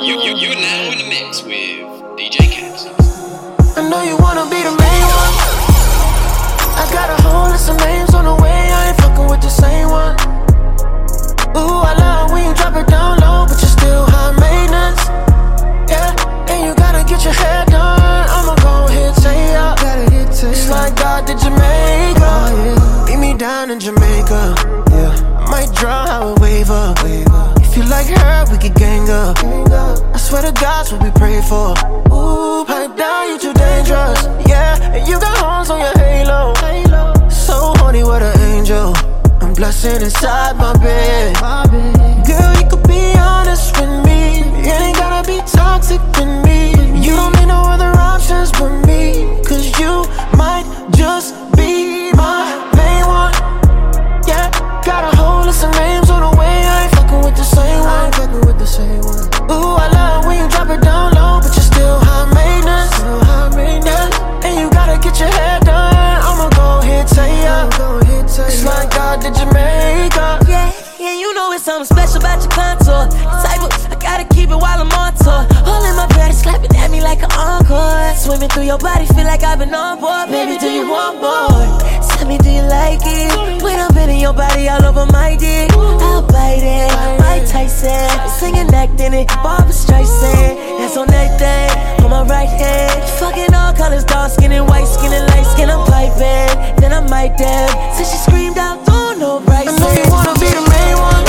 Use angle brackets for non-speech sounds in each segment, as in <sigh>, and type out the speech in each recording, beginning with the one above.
You, you, you're now in the mix with DJ Caps. I know you wanna be the main one. I got a whole list of names on the way. I ain't fucking with the same one. Ooh, I love when you drop it down low, but you're still high maintenance. Yeah, and you gotta get your hair done. I'ma go ahead, say ya. It's like God did Jamaica. Meet me down in Jamaica. Yeah, I might draw how like her, we could gang up. I swear to God's what we pray for. Ooh, pipe down, you too dangerous. Yeah, and you got horns on your halo. So horny, what an angel. I'm blessing inside my bed. Girl, you could be honest with me. Swimming through your body, feel like I've been on board. Baby, do you want more? Tell me, do you like it? When I'm in your body all over my dick, I'll bite it. Mike Tyson, singing, acting it. Barbra Streisand, that's on that thing. On my right hand, fucking all colors, dark skin and white skin and light skin. I'm piping, then I might dab. Since she screamed out, oh, don't know right. I know you wanna be the main one.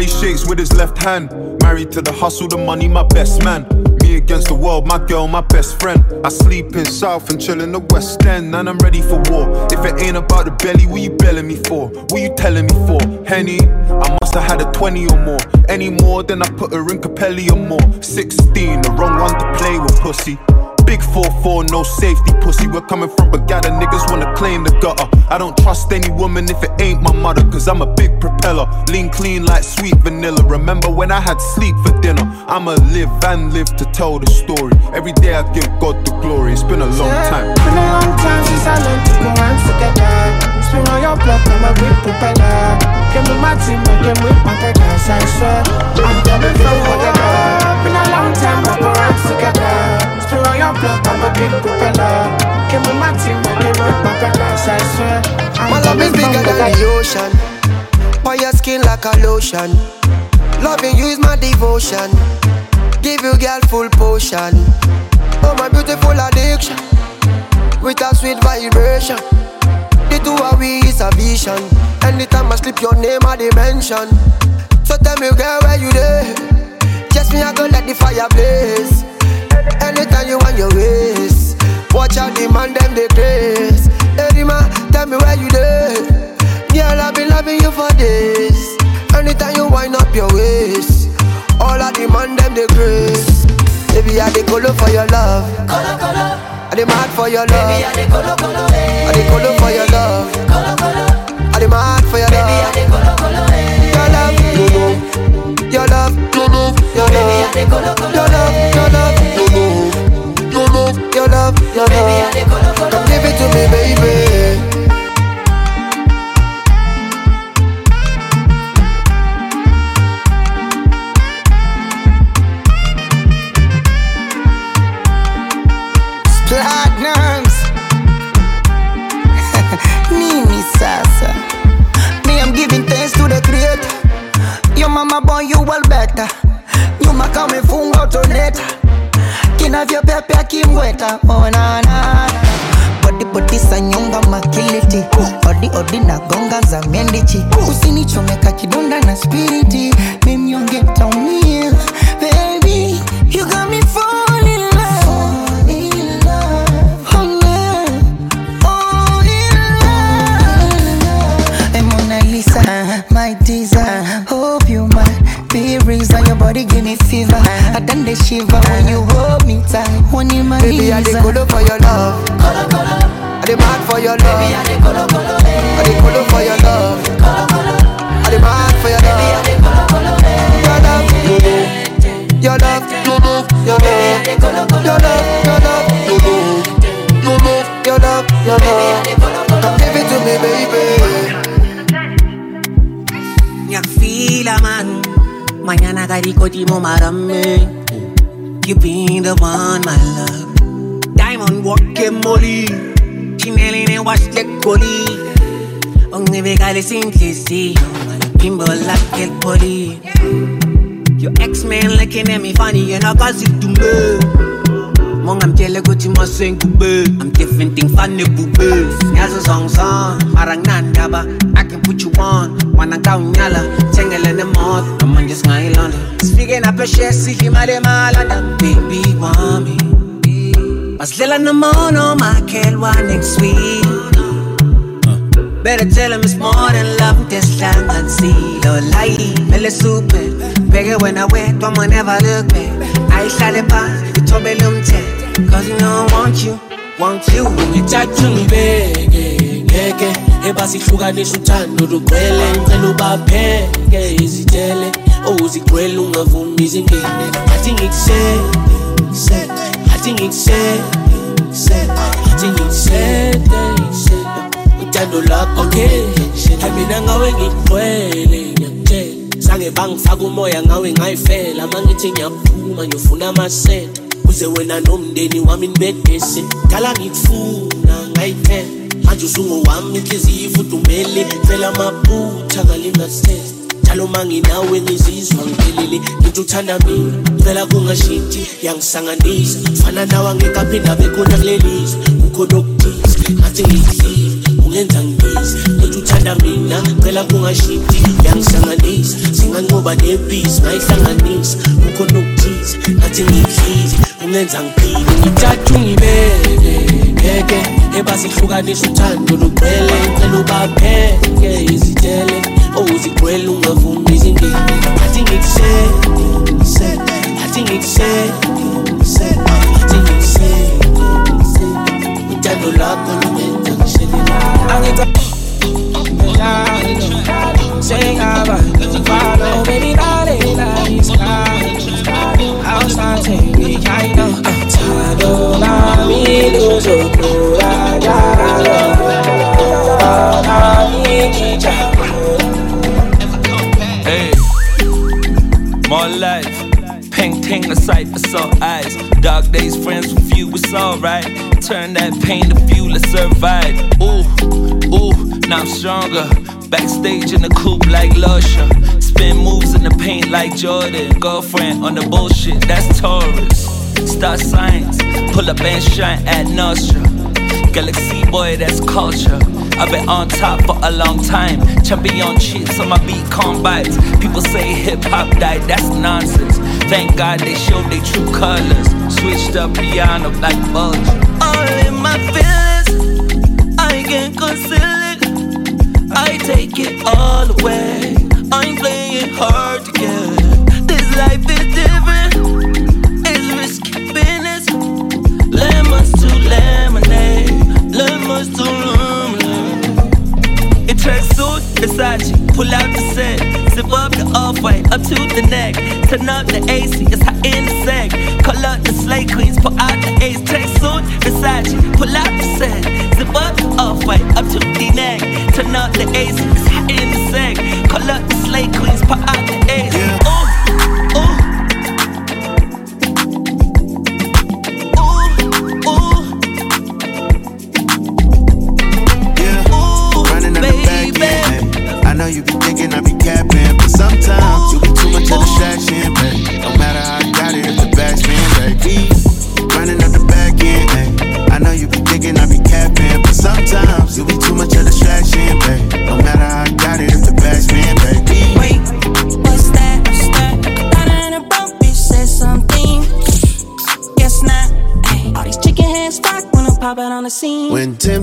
He shakes with his left hand. Married to the hustle, the money, my best man. Me against the world, my girl, my best friend. I sleep in South and chill in the West End, and I'm ready for war. If it ain't about the belly, what you belling me for? What you telling me for? Henny, I must have had a 20 or more. Any more, then I put her in Capelli or more. 16, the wrong one to play with, pussy. Big 4-4, no safety, pussy. We're coming from Bagada, niggas wanna claim the gutter. I don't trust any woman if it ain't my mother, cause I'm a big propeller. Lean clean like sweet vanilla. Remember when I had sleep for dinner? I'ma live and live to tell the story. Every day I give God the glory. It's been a long time. Been a long time since I learned to go and together. Spin on your block, I'm a big propeller. Came with my team, I came with my brothers, I swear. I'm coming from Bagada. Been a long time, I go and together. Your block, I'm a big propeller. Came with my team, I came with my brothers, I swear. I'm My love is bigger than the ocean. On your skin like a lotion. Loving you is my devotion. Give you girl full potion. Oh my beautiful addiction. With a sweet vibration. The two of we is a vision. Anytime I slip your name I dimension. So tell me girl where you there? Just me I go let the fire blaze. Anytime you want your waist. Watch out, demand them the grace. Erima, tell me where you live. Girl, I've been loving you for days. Anytime you wind up your waist. All I demand them the grace. Baby, I the color for your love. Color, color. I the mad for your love. Baby, I the color, color. I the color for your love. Color, color. I the mad for your love. Baby, I the color, color. Your love, your love, your love, your love. Baby, I the color, color. Your love your love, Come give it to me, baby. Platinums Nini sasa Me I'm giving thanks to the creator Yo mama boy you well better Nyuma kama ifunga Kinavyopepea kimweta onana body sa nyonga makiliti. Odi odi na gonga za mendichi. Usinichomeka kidonda na spiriti. Mimnyonge taumia in love might be reason Your body give me fever I done the shiver when you hold me tight One in my Baby, I dey colo for your love. Colo, colo. I dey mad for your Baby, I love. dey colo, colo, eh. I dey colo for your love. Colo, colo. I dey mad for your Baby, I love. dey colo, colo, eh. Your love, no no. Your love, no no. Your Baby, I love, dey colo, colo, your love, your love, no no. No no. Your love, your Baby, I love. dey colo, colo, Come give it to me, baby. Mañana karikoti mo marami You been the one my love. Diamond walking molly. Chinelli ne wash le coli Onge kale simplisi Bimbo like el poli. Your ex-man looking at me funny And I got it to me Monga mtshele kuthi masengube I'm different thing fane bube Nyazo song song. Mara nandaba I can put you on. Wana ka unyala Tengele ne moth Noma nje singayilanda Sifike naphesheya sidle imali emalanda Baby wami Basidlela nomono makhelwane kusweet Better tell him it's more than love Tesihlanganisile Layi Mele supe Bheke wena wedwa ma never look back Ayihlale phansi Ithobele umthetho Cause I want you Want you. Ngithatha ungibeke ngeke ebasihlukanisa uthando lugcwele ngicela ubapheke izitele owuzigcwele ungavumi izingene. Athi ngikusete athi ngikusete athi ngikusete eh, ngikusete uthando lakho ngeke mina ngawe ngigcwele sange bangifaka umoya ngawe ngayifela. Mangithi ngiyaphuma ngiyofuna amasenta kuze wena nomndeni wami nibedese. Dala ngikufuna ngayithela. Manje usungowami inhliziyo ifudumele. Phela amaphutha ngalingasese njalo manginawe ngizizwa ngiphelele ngithi uthanda mina phela kungashinthi yangisanganisa. Fana nawe angekaphinda bekhona kulelizwe kukho nokuthize ngathi ngiyidlile ungenza ngibize ngithi uthanda mina phela kungashinthi yangisanganisa singanqoba nebhizi ngayihlanganisa. Kukho nokuthize ngathi ngiyidlile ungenza ngiphile. Ngithatha ungibeke ngeke ebasihlukanisa uthando lugcwele. Ngicela ubapheke izitele owuzigcwele ungavumi izingene athi ngikusete ngikusete athi ngikusete ngikusete athi ngikusete ngikusete uthando lakho dale, sky Outside, take I more life. Pink ting, a sight for sore eyes. Dark days, friends it's alright. Turn that pain to fuel to survive. Ooh, ooh, now I'm stronger. Backstage in the coupe like Lusha. Spin moves in the paint like Jordan. Girlfriend on the bullshit, that's Taurus. Star signs, pull up and shine at Nostra. Galaxy boy, that's culture. I've been on top for a long time. Champion cheats on my beat combines. People say hip hop died, that's nonsense. Thank God they showed their true colors. Switched up piano like bugs. All in my feelings, I can't conceal it. I take it all away. I'm playing hard to get. This life is different. It's risky business. Lemons to lemonade, lemons to lemonade. Versace, pull out the set. Zip up the off white, up to the neck. Turn up the AC, it's hot in the sack. Call up the slay queens, pull out the ace. Take suit, Versace, pull out the set. Zip up the off white, up to the neck. Turn up the AC, it's hot in the sack. Call up the slay queens, pull out the ace.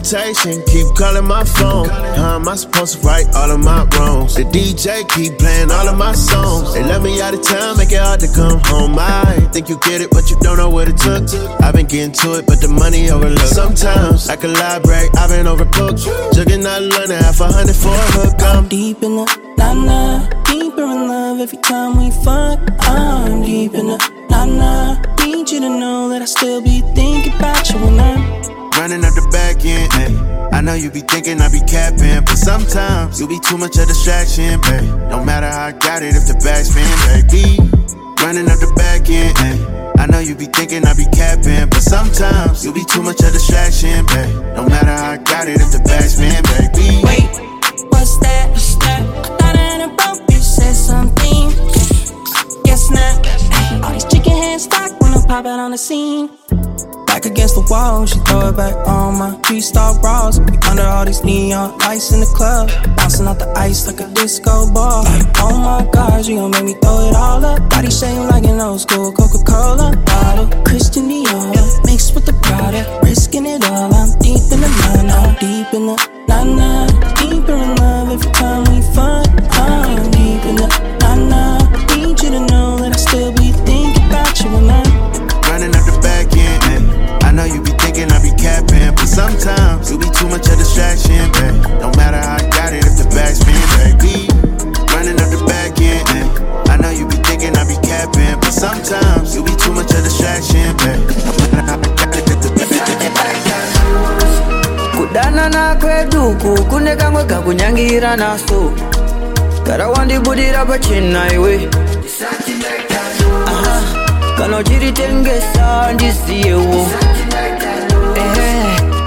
Temptation keep calling my phone, how am I supposed to right all of my wrongs? The DJ keep playing all of my songs. They let me out of town, make it hard to come home. I think you get it, but you don't know what it took. I've been getting to it, but the money overlooked. Sometimes I can lie, brag, I've been overbooked. Jugging out London, half a hundred for a hook. I'm deep in the nah, deeper in love every time we fuck. I'm deep in the nah nah. Need you to know that I still be thinking about you when I'm Running up the back end, ayy. I know you be thinking I be capping, but sometimes you be too much of distraction, babe. No matter how I got it, if the back's been baby. Running up the back end, ayy. I know you be thinking I be capping, but sometimes you be too much of distraction, babe. No matter how I got it, if the back's baby. Wait, what's that? What's that? I thought I a broke bitch said something. Guess not. Ay, all these chicken heads stock when I pop out on the scene. Back against the wall, she throw it back on my three-star bras. We under all these neon lights in the club, bouncing off the ice like a disco ball. Oh my God, you gon' make me throw it all up. Body shaking like an old school Coca-Cola bottle. Christian Dior mixed with the Prada, risking it all. I'm deep in the line, I'm deep in the nah nah, No matter how I got it, if the back's been baby. Running up the back end, ayy. I know you be thinking I be capping, but sometimes you be too much of distraction, babe. No matter how I got it, if the been kudanana kweduku kune kamwe kakunyangira naso gara wandibudira pachena iwe kana uchiritengesa ndiziyewo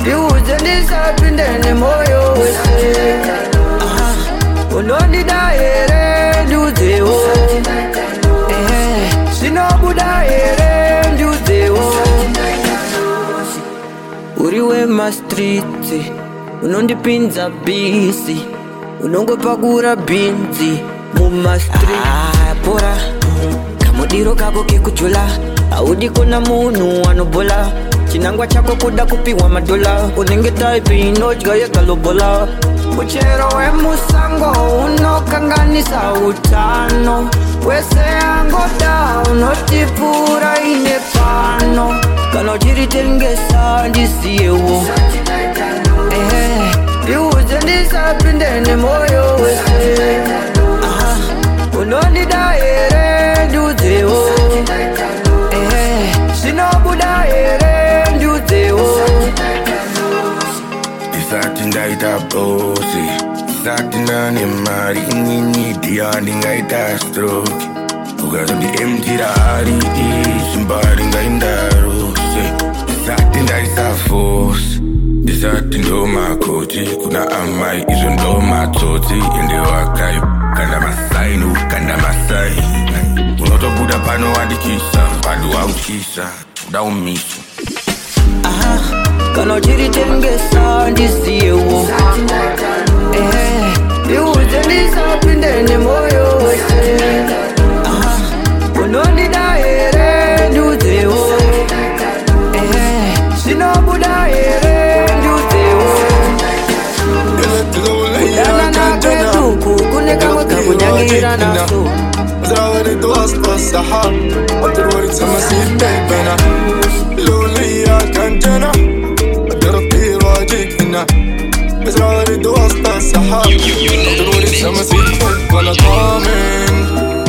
ndiudze ndisapinde nemoyo wese Aha, unondida here ndiudzewo Ehe, zvinobuda here ndiudzewo uri wemastritsi unondipinza bisi unongopakura bhinzi mumastritpora kamudiro kako kekujula haudi kuna munhu anobola chinangwa chako kuda kupiwa madola. Unenge taipi inodya yekalobola muchero wemusango unokanganisa utano. Wese angoda unotipfuura ine pano. Kana uchiritengesa ndisiyewo Ehe, ndiudze ndisapinde nemoyo ndisati ndaita bosi. Ndisati ndane mari ininidi yandingaita stroke. Ukazondiemtira haridi simba ringaindaruse ndisati ndaisa fosi ndisati ndomakoti kuna amai izvo ndomatsotsi ende wakai kanda masaini ukanda masai unotobuda pano wandikisa mpando wauchisa uda umiso kana uchiritengesa ndisiyewo Ehe, ndiudze ndisapinde nemoyo wese Aha, unondida here ndiudzewo Ehe, zvinobuda here ndiudzewo kudanana kweduku kune kamwe kakunyangira naso زاوري وسط السحاب قدر ورد سماسيك بيبنا لولي كنت انا قدر اطير واجيك هنا زاوري وسط السحاب قدر ورد سماسيك بيبنا طامن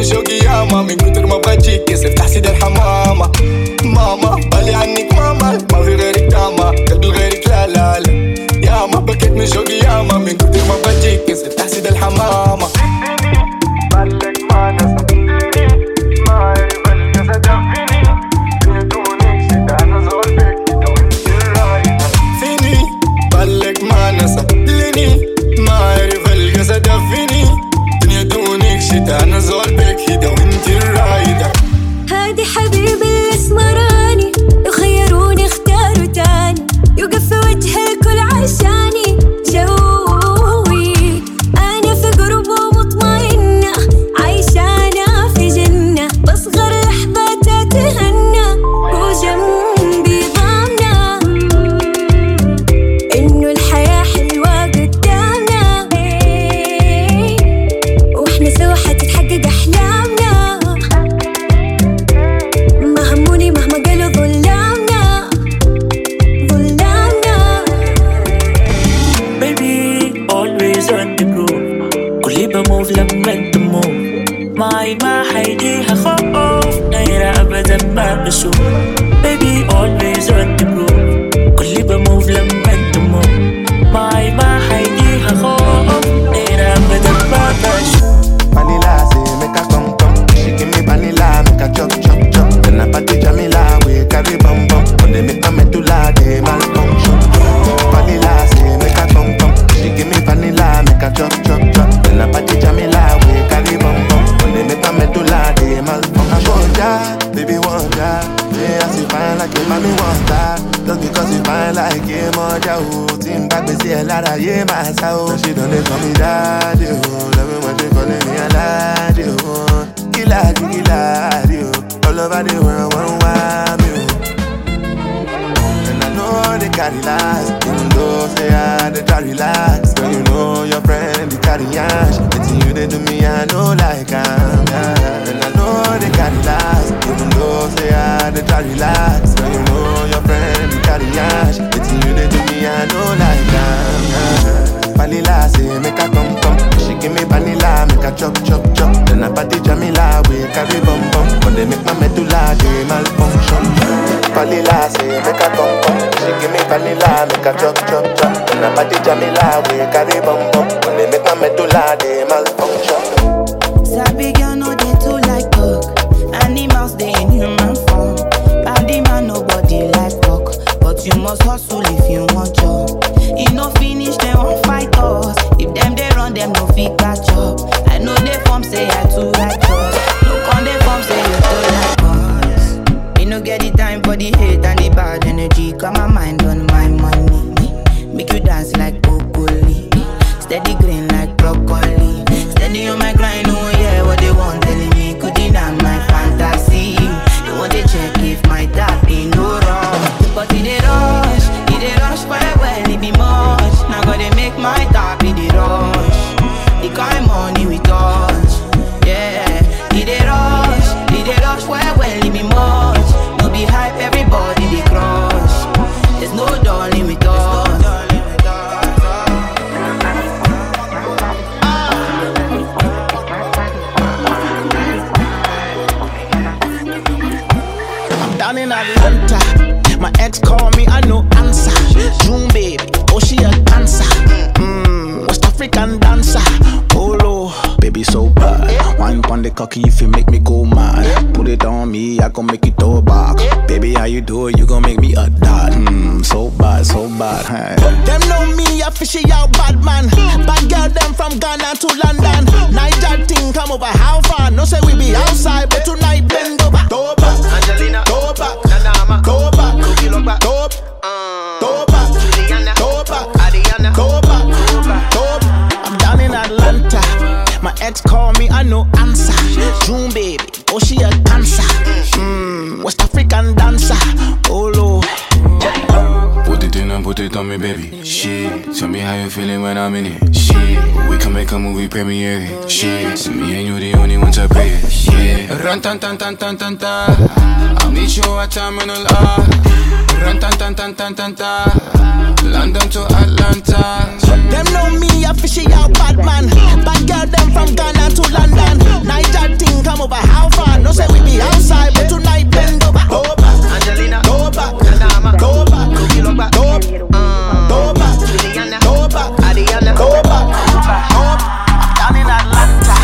ما بكيت من شوقي يا ما من كتر ما بجيك كسر تحسيد الحمامة ماما بالي عنك ما carry It's you they do me, I know like I'm yeah. And I know they carry last Even though say I they try relax Girl, you know your friend carry ash It's you they do me, I know like I'm yeah. Vanilla say make come come She give me vanilla make a chop chop chop Then I party Jamila we carry bum bum When they make my medulla they malfunction Vanilla say make a come come She give me vanilla make a chop chop chop Then I party Jamila we carry bum bum When they make my medulla they malfunction Sabi girl no dey too like talk. Animals dey in human form. Body man nobody like talk, but you must hustle if you want job. E no finish us. If dem no fit catch up. I know dey form say I too righteous. No con dey form say you too like us. Me no get the time for the hate and the bad energy. Got my mind on London. Niger thing come over, how far? No say we be outside, but tonight bend over. Throw back, Angelina, throw back, Nanama, throw back, throw back, mm. back, throw back, back, throw back, throw back. I'm down in Atlanta. My ex call me, I no answer. June baby, oh she a dancer. Mmm, West African dancer. Oh. Put it on me, baby. Shit, tell me how you feeling when I'm in it. Shit, we can make a movie premiere. it. Shit, me and you the only ones I it. Yeah, run tan tan tan tan tan tan. I'll meet you at terminal R. Run tan tan tan tan tan tan. London to Atlanta. Them know me, a fishy out bad man. Bad girl, them from Ghana to London. Niger thing come over how far? No say we be outside, but tonight bend over. Go back, Angelina. Go back, go back, go back, go back, go back, go back, go back, go back.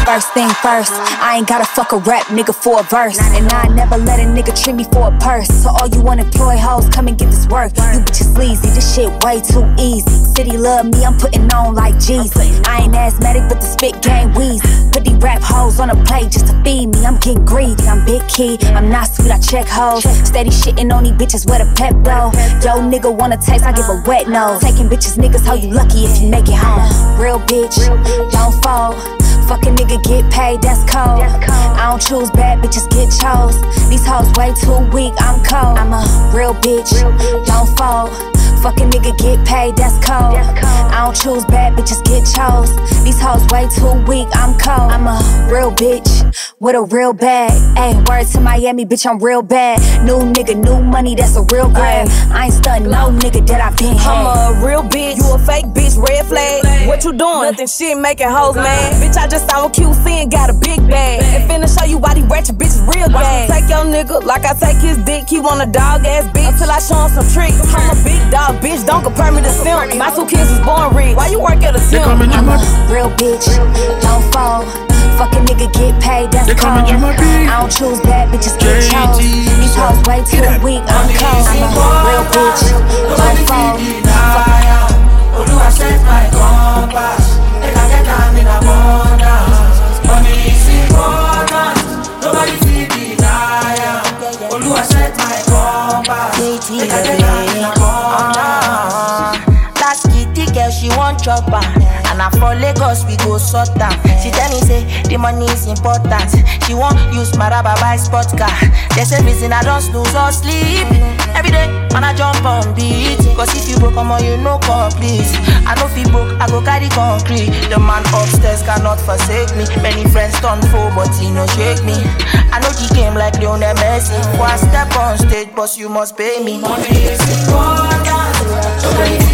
First thing first, I ain't gotta fuck a rap nigga for a verse. And I never let a nigga treat me for a purse. So all you unemployed hoes, come and get this work. You bitches sleazy, this shit way too easy. City love me, I'm putting on like Jesus. I ain't asthmatic, but the spit game wheezy. Put these rap hoes on a plate just to feed me. I'm getting greedy, I'm big key. I'm not sweet, I check hoes. Steady shitting on these bitches with a pep though. Yo, nigga wanna taste, I give a wet nose. Taking bitches, niggas, how you lucky if you make it home. Real bitch, don't fall. Fuck a nigga, get paid, that's cold. I don't choose bad bitches, get chose. These hoes way too weak, I'm cold. I'm a real bitch, don't fold. Fuck a nigga, get paid, that's cold. I don't choose bad bitches, get chose. These hoes way too weak, I'm cold. I'm a real bitch with a real bag. Ayy, word to Miami, bitch, I'm real bad. New nigga, new money, that's a real grab. I ain't stunning no nigga that I've been had. I'm a real bitch, you a fake bitch, red flag. What you doing? Nothing shit making hoes mad. Bitch, I just saw a QC and got a big bag. And finna show you why these ratchet bitches real bad. Take your nigga like I take his dick. He want a dog ass bitch until I show him some tricks. I'm a big dog bitch, don't compare me to simp. My two kids was born rich. Why you work at a simp? I'm a real bitch, don't fall. Fuck a nigga, get paid, that's cold. I don't choose bad bitches, get chose. These hoes way too weak, I'm cold. I'm a real bitch, don't fall. Fuck Olúwa set my compass. Make I get down in abundance. Money is important. Nobody fit deny am. Olúwa set my compass. Make I get And I for Lagos, we go sort am. She tell me say the money is important. She want use my rubber buy sport car. They say reason I don't snooze or sleep. Every day, man I jump on beat. Cause if you broke, come on, you know complete. I know if you broke, I go carry concrete. The man upstairs cannot forsake me. Many friends turn foe, but he no shake me. I know he game like Lionel Messi. I step on stage, boss, you must pay me. Money is important.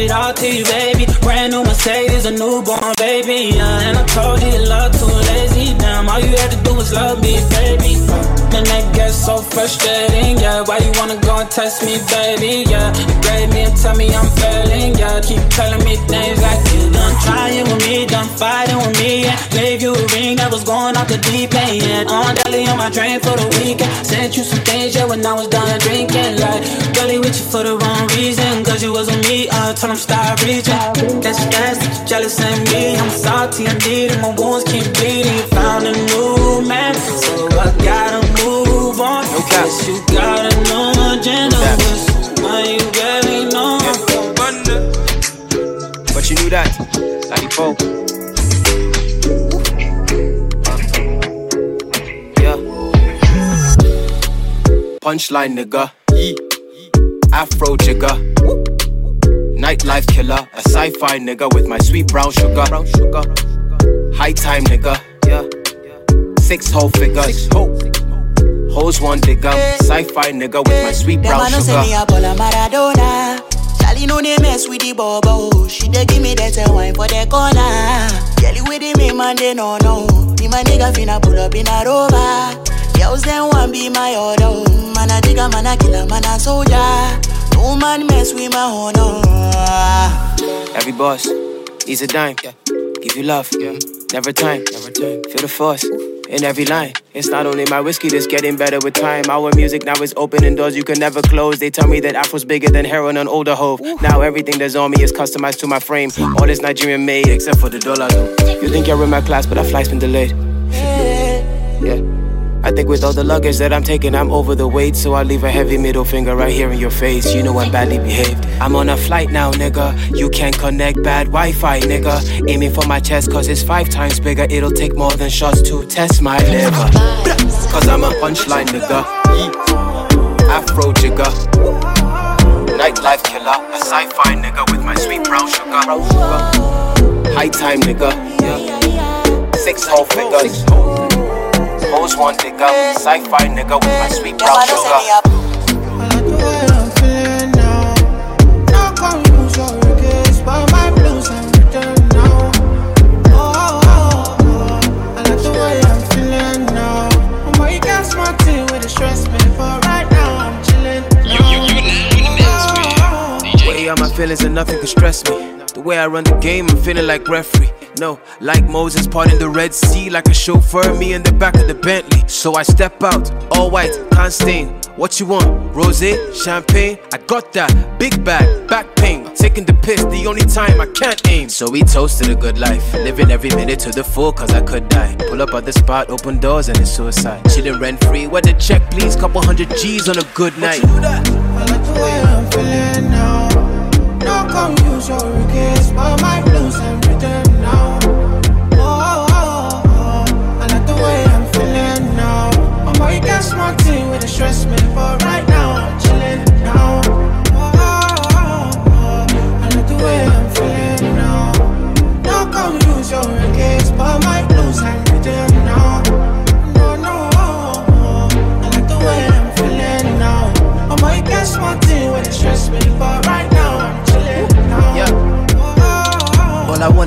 It all to you, baby. Brand new Mercedes, a newborn baby. Yeah, and I told you love too lazy. Damn, all you had to do was love me, baby. Man, that gets so frustrating, yeah. Why you wanna go and test me, baby? Yeah, you grade me and tell me I'm failing, yeah. Keep telling me things like you done trying with me, done fighting with me, yeah. Gave you a ring that was going off the deep end, yeah. On daily on my drain for the weekend. Sent you some things, yeah, when I was done drinking, like. Girlie with you for the wrong reason, cause you wasn't me, I told him stop reaching. That's fast, that you jealous of me. I'm salty, I need it, my wounds keep bleeding. Found a new man, so I gotta move on. Guess you got a new agenda, but now you barely know. But you knew that. 94. Yeah. Punchline, nigga. Yee. Afro jigger. Nightlife killer. A sci fi nigga with my sweet brown sugar. High time, nigga. Yeah. Six whole figures. Hoes want one digger. Eh. Sci fi nigga with my eh. sweet Them brown a no say me sugar. a ball a Maradona. Charlie no dey mess with the bobo. She dey give me that wine for the corner. Girlie with the me man they no know. Me my nigga finna pull up in a rover. Girls them want be my order. Man a digger, man a killer, man a soldier. No man mess with my honor. Every boss needs a dime. Yeah. Give you love. Yeah. never time. Never time. Feel the force. In every line. It's not only my whiskey that's getting better with time. Our music now is opening doors you can never close. They tell me that Afro's bigger than heroin on older hove. Now everything that's on me is customized to my frame. All is Nigerian made except for the dollar though. You think you're in my class, but that flight's been delayed. Yeah. I think with all the luggage that I'm taking, I'm over the weight. So I leave a heavy middle finger right here in your face. You know I'm badly behaved. I'm on a flight now, nigga. You can't connect bad Wi Fi, nigga. Aiming for my chest, cause it's five times bigger. It'll take more than shots to test my liver. Cause I'm a punchline, nigga. Afro jigger. Nightlife killer. A sci fi nigga with my sweet brown sugar. High time, nigga. Six whole fingers. Pose one nigga, sci-fi nigga with my sweet brown sugar. I like the way I'm feeling now. Don't call me, lose all my feelings and nothing can stress me. The way I run the game, I'm feeling like referee. No, like Moses parting the Red Sea, like a chauffeur, me in the back of the Bentley. So I step out, all white, can't stain. What you want? Rose, champagne? I got that. Big bag, back pain. Taking the piss, the only time I can't aim. So we toasted a good life. Living every minute to the full, cause I could die. Pull up at the spot, open doors, and it's suicide. Chillin' rent free. Where the check, please? Couple hundred G's on a good night. I like the way I'm feeling now. No come use your my blues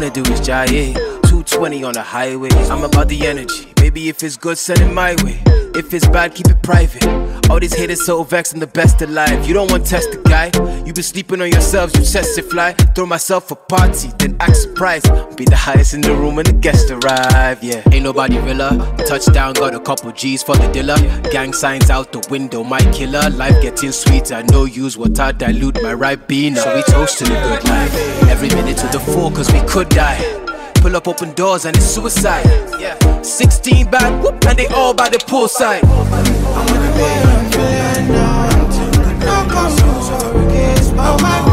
wanna do is jive. 220 on the highway. I'm about the energy. Maybe if it's good, send it my way. If it's bad, keep it private. All these haters so vexed, I'm the best alive. You don't want to test the guy. You been sleeping on yourselves, you test it fly. Throw myself a party, then act surprised. Be the highest in the room when the guests arrive. Yeah, ain't nobody realer. Touchdown, got a couple G's for the dealer. Gang signs out the window, my killer. Life getting sweeter, no use what I dilute my right bean. So we toast to the good life. Every minute to the full, cause we could die. Pull up open doors and it's suicide. Yeah. 16 bad, whoop, and they all by the poolside. No come use your regrets, but my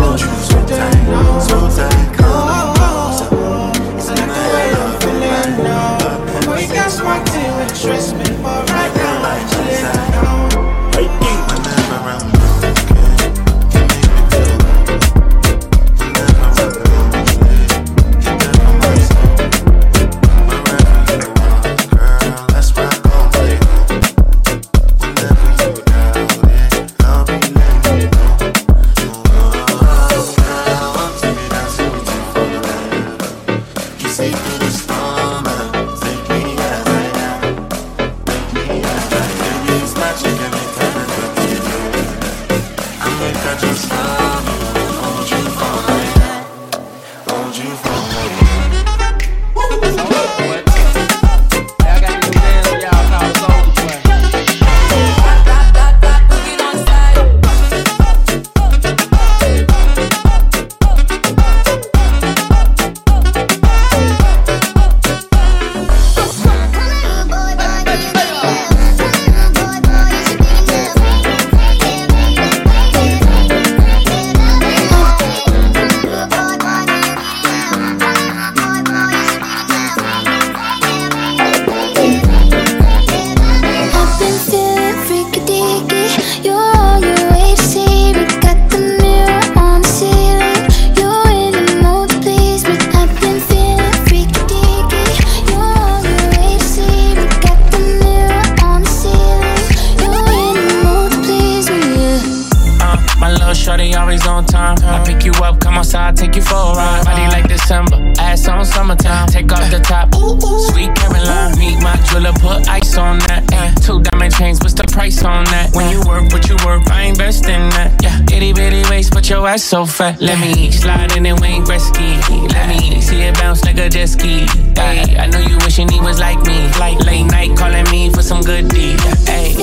put ice on that. Yeah. Two diamond chains, what's the price on that? When you work, what you work, I invest in that. Yeah. Itty bitty waist, but your ass so fat. Let me slide in and Wayne Gretzky. Let me see it bounce like a jet ski. Hey, I know you wishing he was like me. Like late night calling me for some good deed. Hey.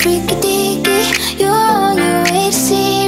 Freaky deaky, you're on your way to see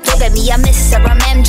Don't get me a miss or a mem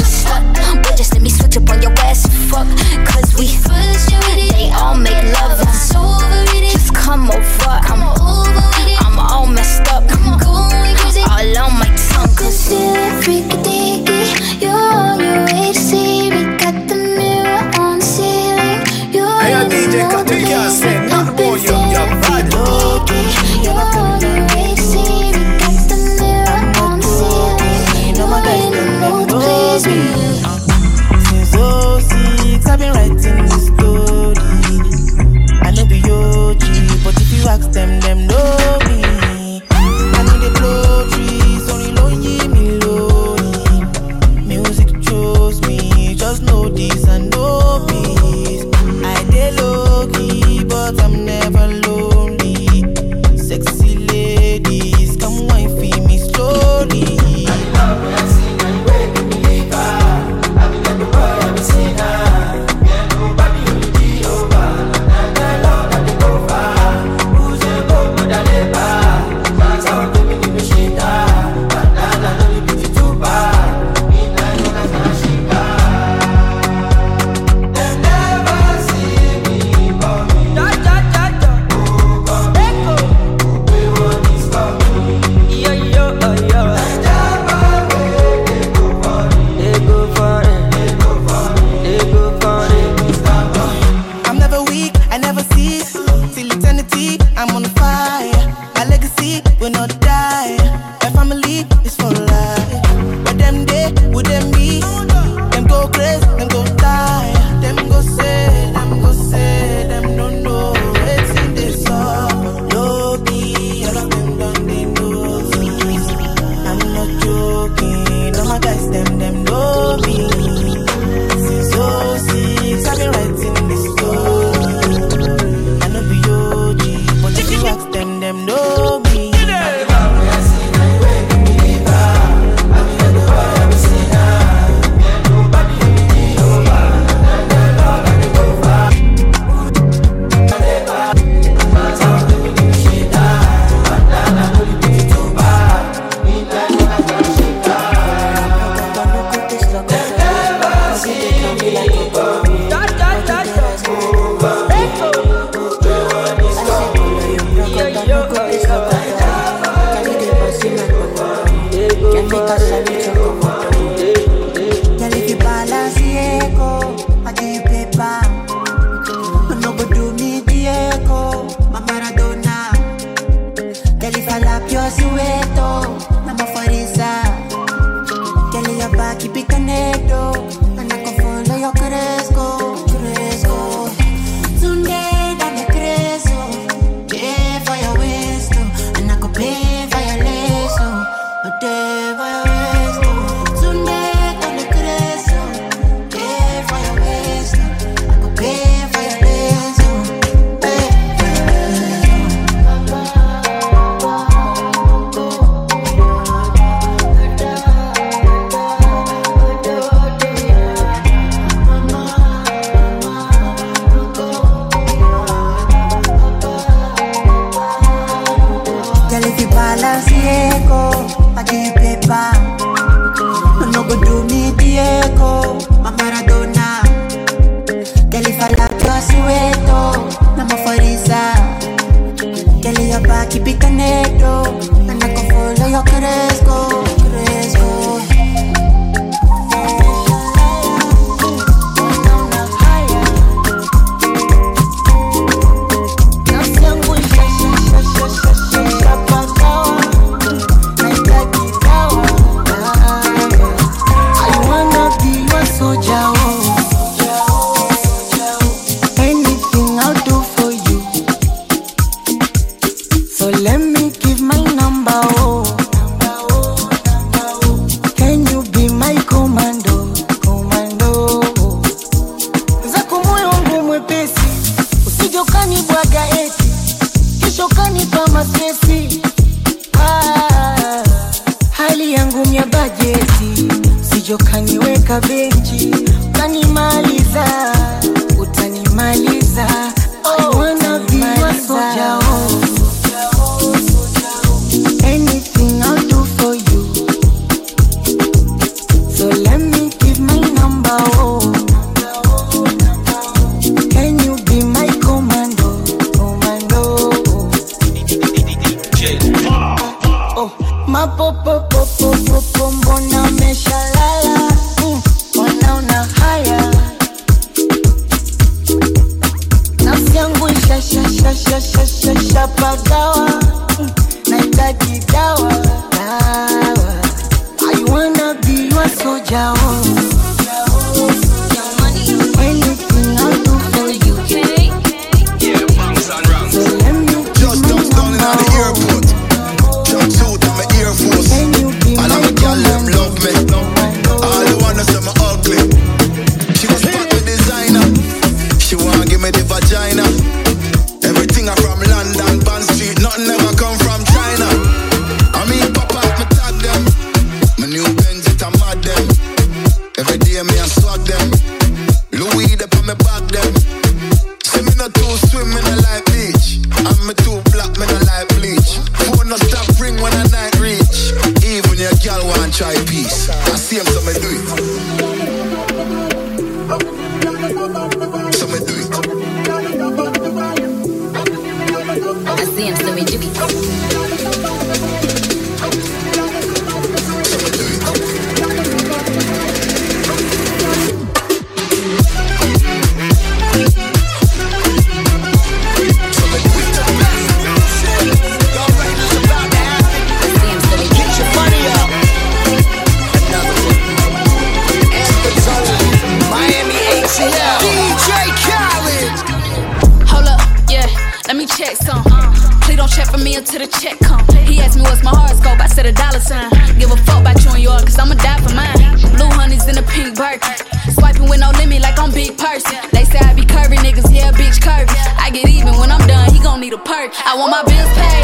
perk. I want my bills paid,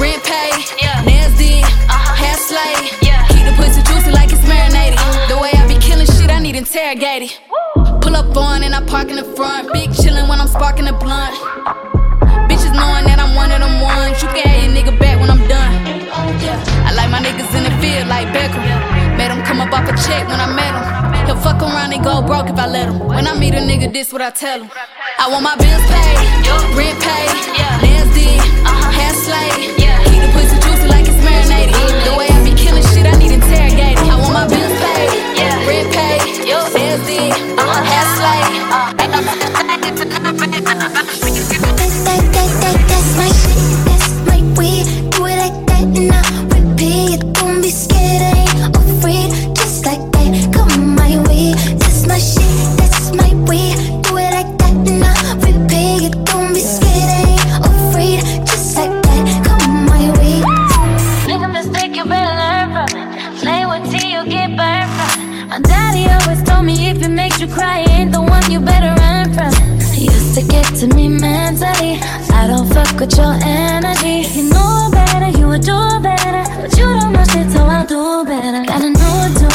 rent paid, nails did, uh-huh. hair slayed. Keep the pussy juicy like it's marinated. Uh-huh. The way I be killing shit, I need interrogated. Pull up on and I park in the front. Big chillin' when I'm sparking the blunt. Bitches knowing that I'm one of them ones. You can have your nigga back when I'm done. I like my niggas in the field like Beckham. Made him come up off a check when I met him. Go broke if I let him. When I meet a nigga, this what I tell him. I want my bills paid, rent paid, nails did, hair slayed. Keep the pussy juicy like it's marinated. The way I be killing shit, I need interrogated. I want my bills paid, rent paid, nails did, hair slayed. With your energy. You know better, you would do better. But you don't know shit, so I'll do better. Got a new do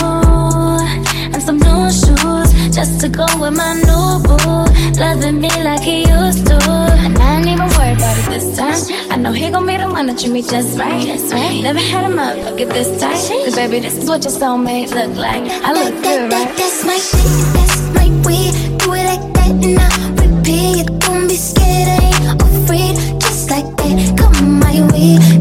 and some new shoes just to go with my new boo. Loving me like he used to. And I ain't even worried about it this time. I know he gon' be the one that treat me just right. Just right. Never had him up, look this tight. Cause baby, this is what your soulmate look like. I look good, right? That's my shit, that's my way. Come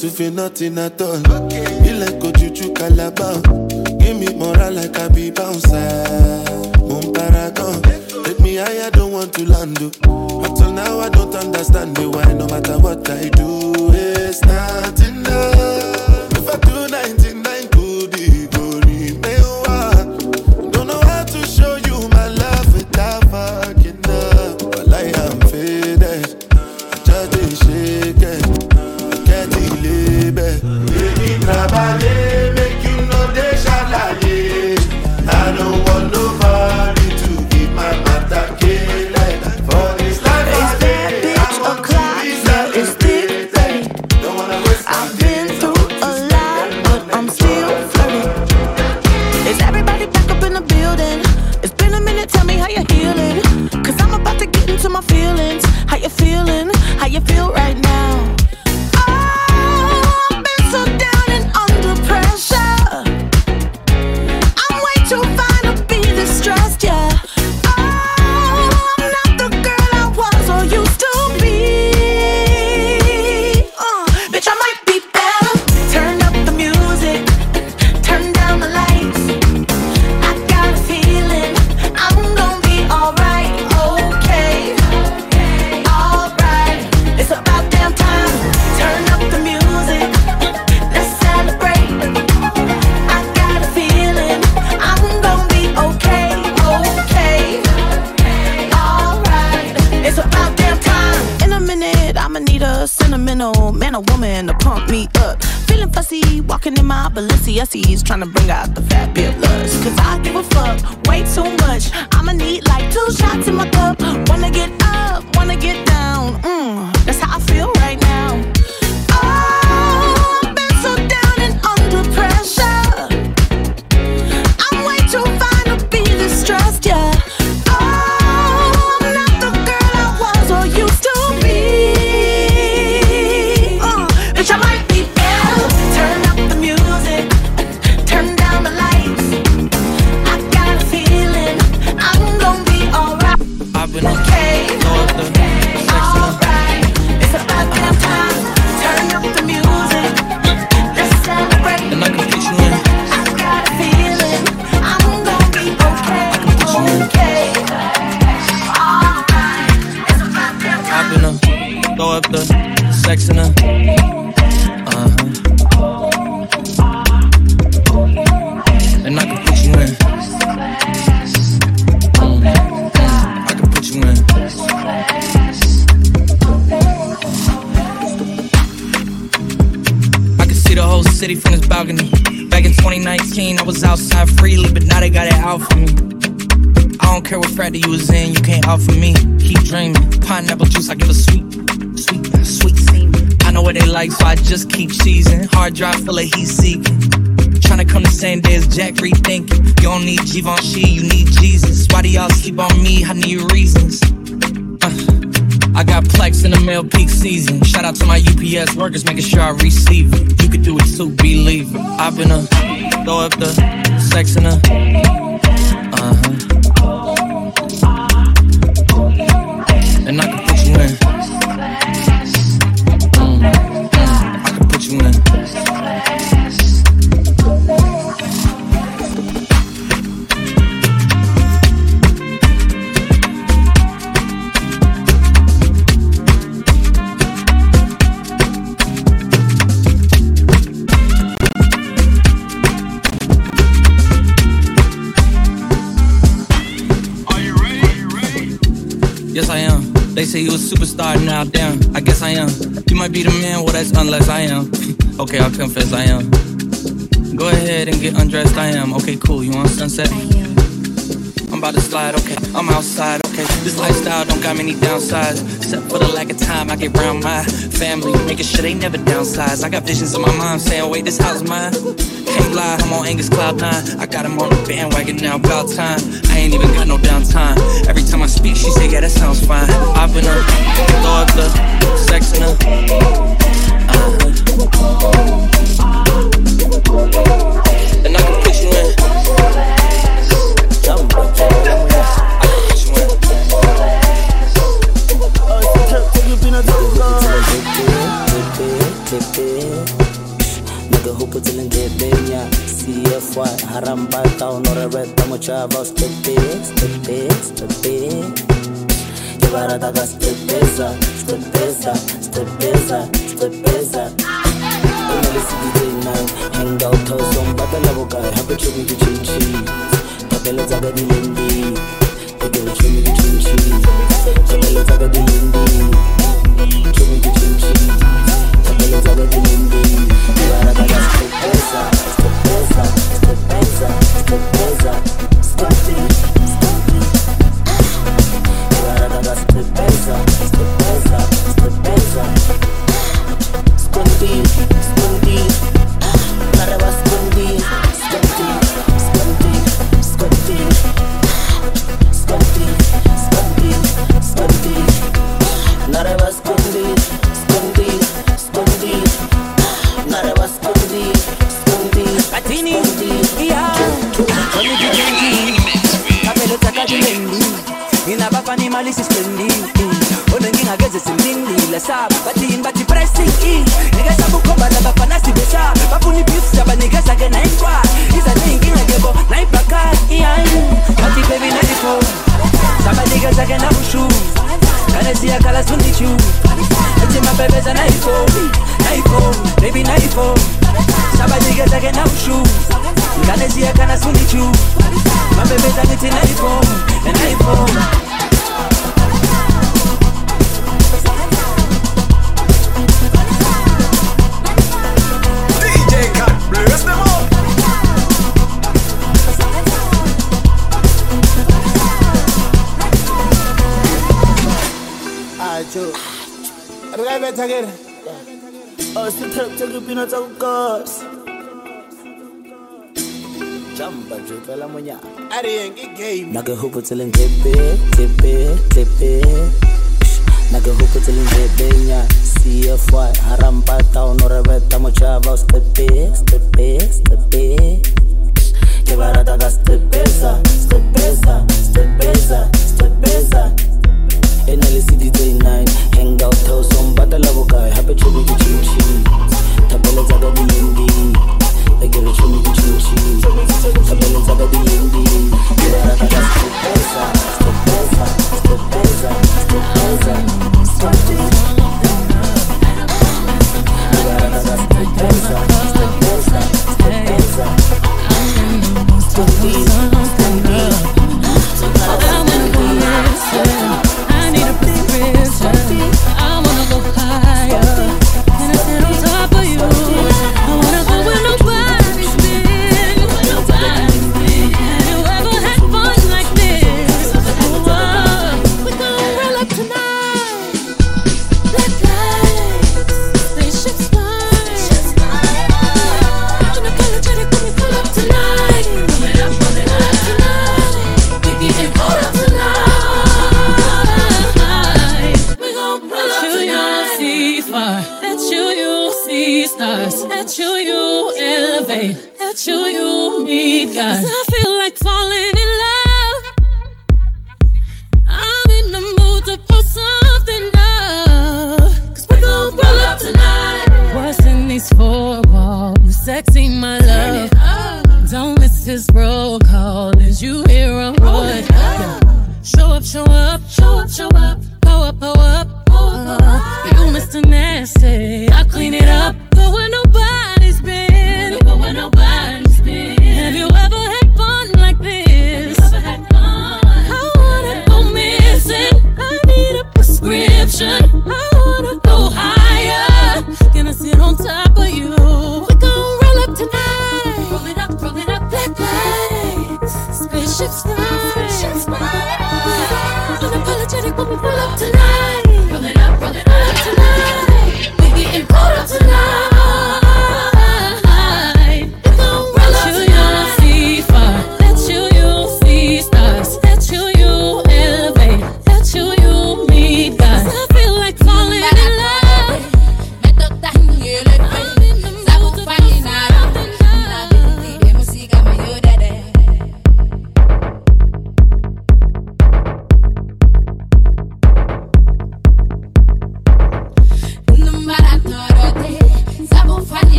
to feel nothing at all. Okay. Be like juju Calabar. Give me moral like I be bouncer. Moon paragon. Take me high, I don't want to land. Up till now, I don't understand the why. No matter what I do, it's not enough. feeling fussy, walking in my Balenciennes, trying to bring out the fabulous. Cause I give a fuck way too much. I'ma need like two shots in my cup. Wanna get up, wanna get down. Mm. city from this balcony. Back in 2019, I was outside freely, but now they got it out for me. I don't care what frat you was in, you can't out for me. Keep dreaming. Pineapple juice, I give a sweet, sweet, sweet. I know what they like, so I just keep cheesing. Hard drive full of heat seeking. Tryna come the same day as Jack rethinking. You don't need Givenchy, you need Jesus. Why do y'all sleep on me? I need reasons. Uh, I got plex in the mail peak season. Shout out to my UPS workers, making sure I receive it could do it too, believe it. I've been a throw up the sex in a say you a superstar now, damn. I guess I am. You might be the man, well, that's unless I am. <laughs> okay, I'll confess I am. Go ahead and get undressed, I am. Okay, cool. You want sunset? I'm I'm about to slide, okay. I'm outside, okay. This lifestyle don't got many downsides. Except for the lack of time I get around my family. Making sure they never downsize. I got visions of my mom saying, wait, this house is mine. Can't lie, I'm on Angus Cloud 9. I got him on the bandwagon now, about time. I ain't even got no downtime. Every time I speak, she say, yeah, that sounds fine. I've been up, throw up the sex in her. Uh-huh. And I can put you in. Nigga who puts in the benya CFY Haramba town or a red tamo chava Step it, step it, ke hopotseleng ke benya cfy harampa town ore reta motšhaba stepe stepe stepe ke ba rata ka stepesa stepesa stepesa stepesa ona le seditenang hangout housong batlela bokae gape tšhomi ke tšhentšhis thapeletsa ka dilendi ke kere tšhomi ke tšhentšhis thapeletsa ka dilendi tšhomi ke tšhentšhis di Nake hupo tseleng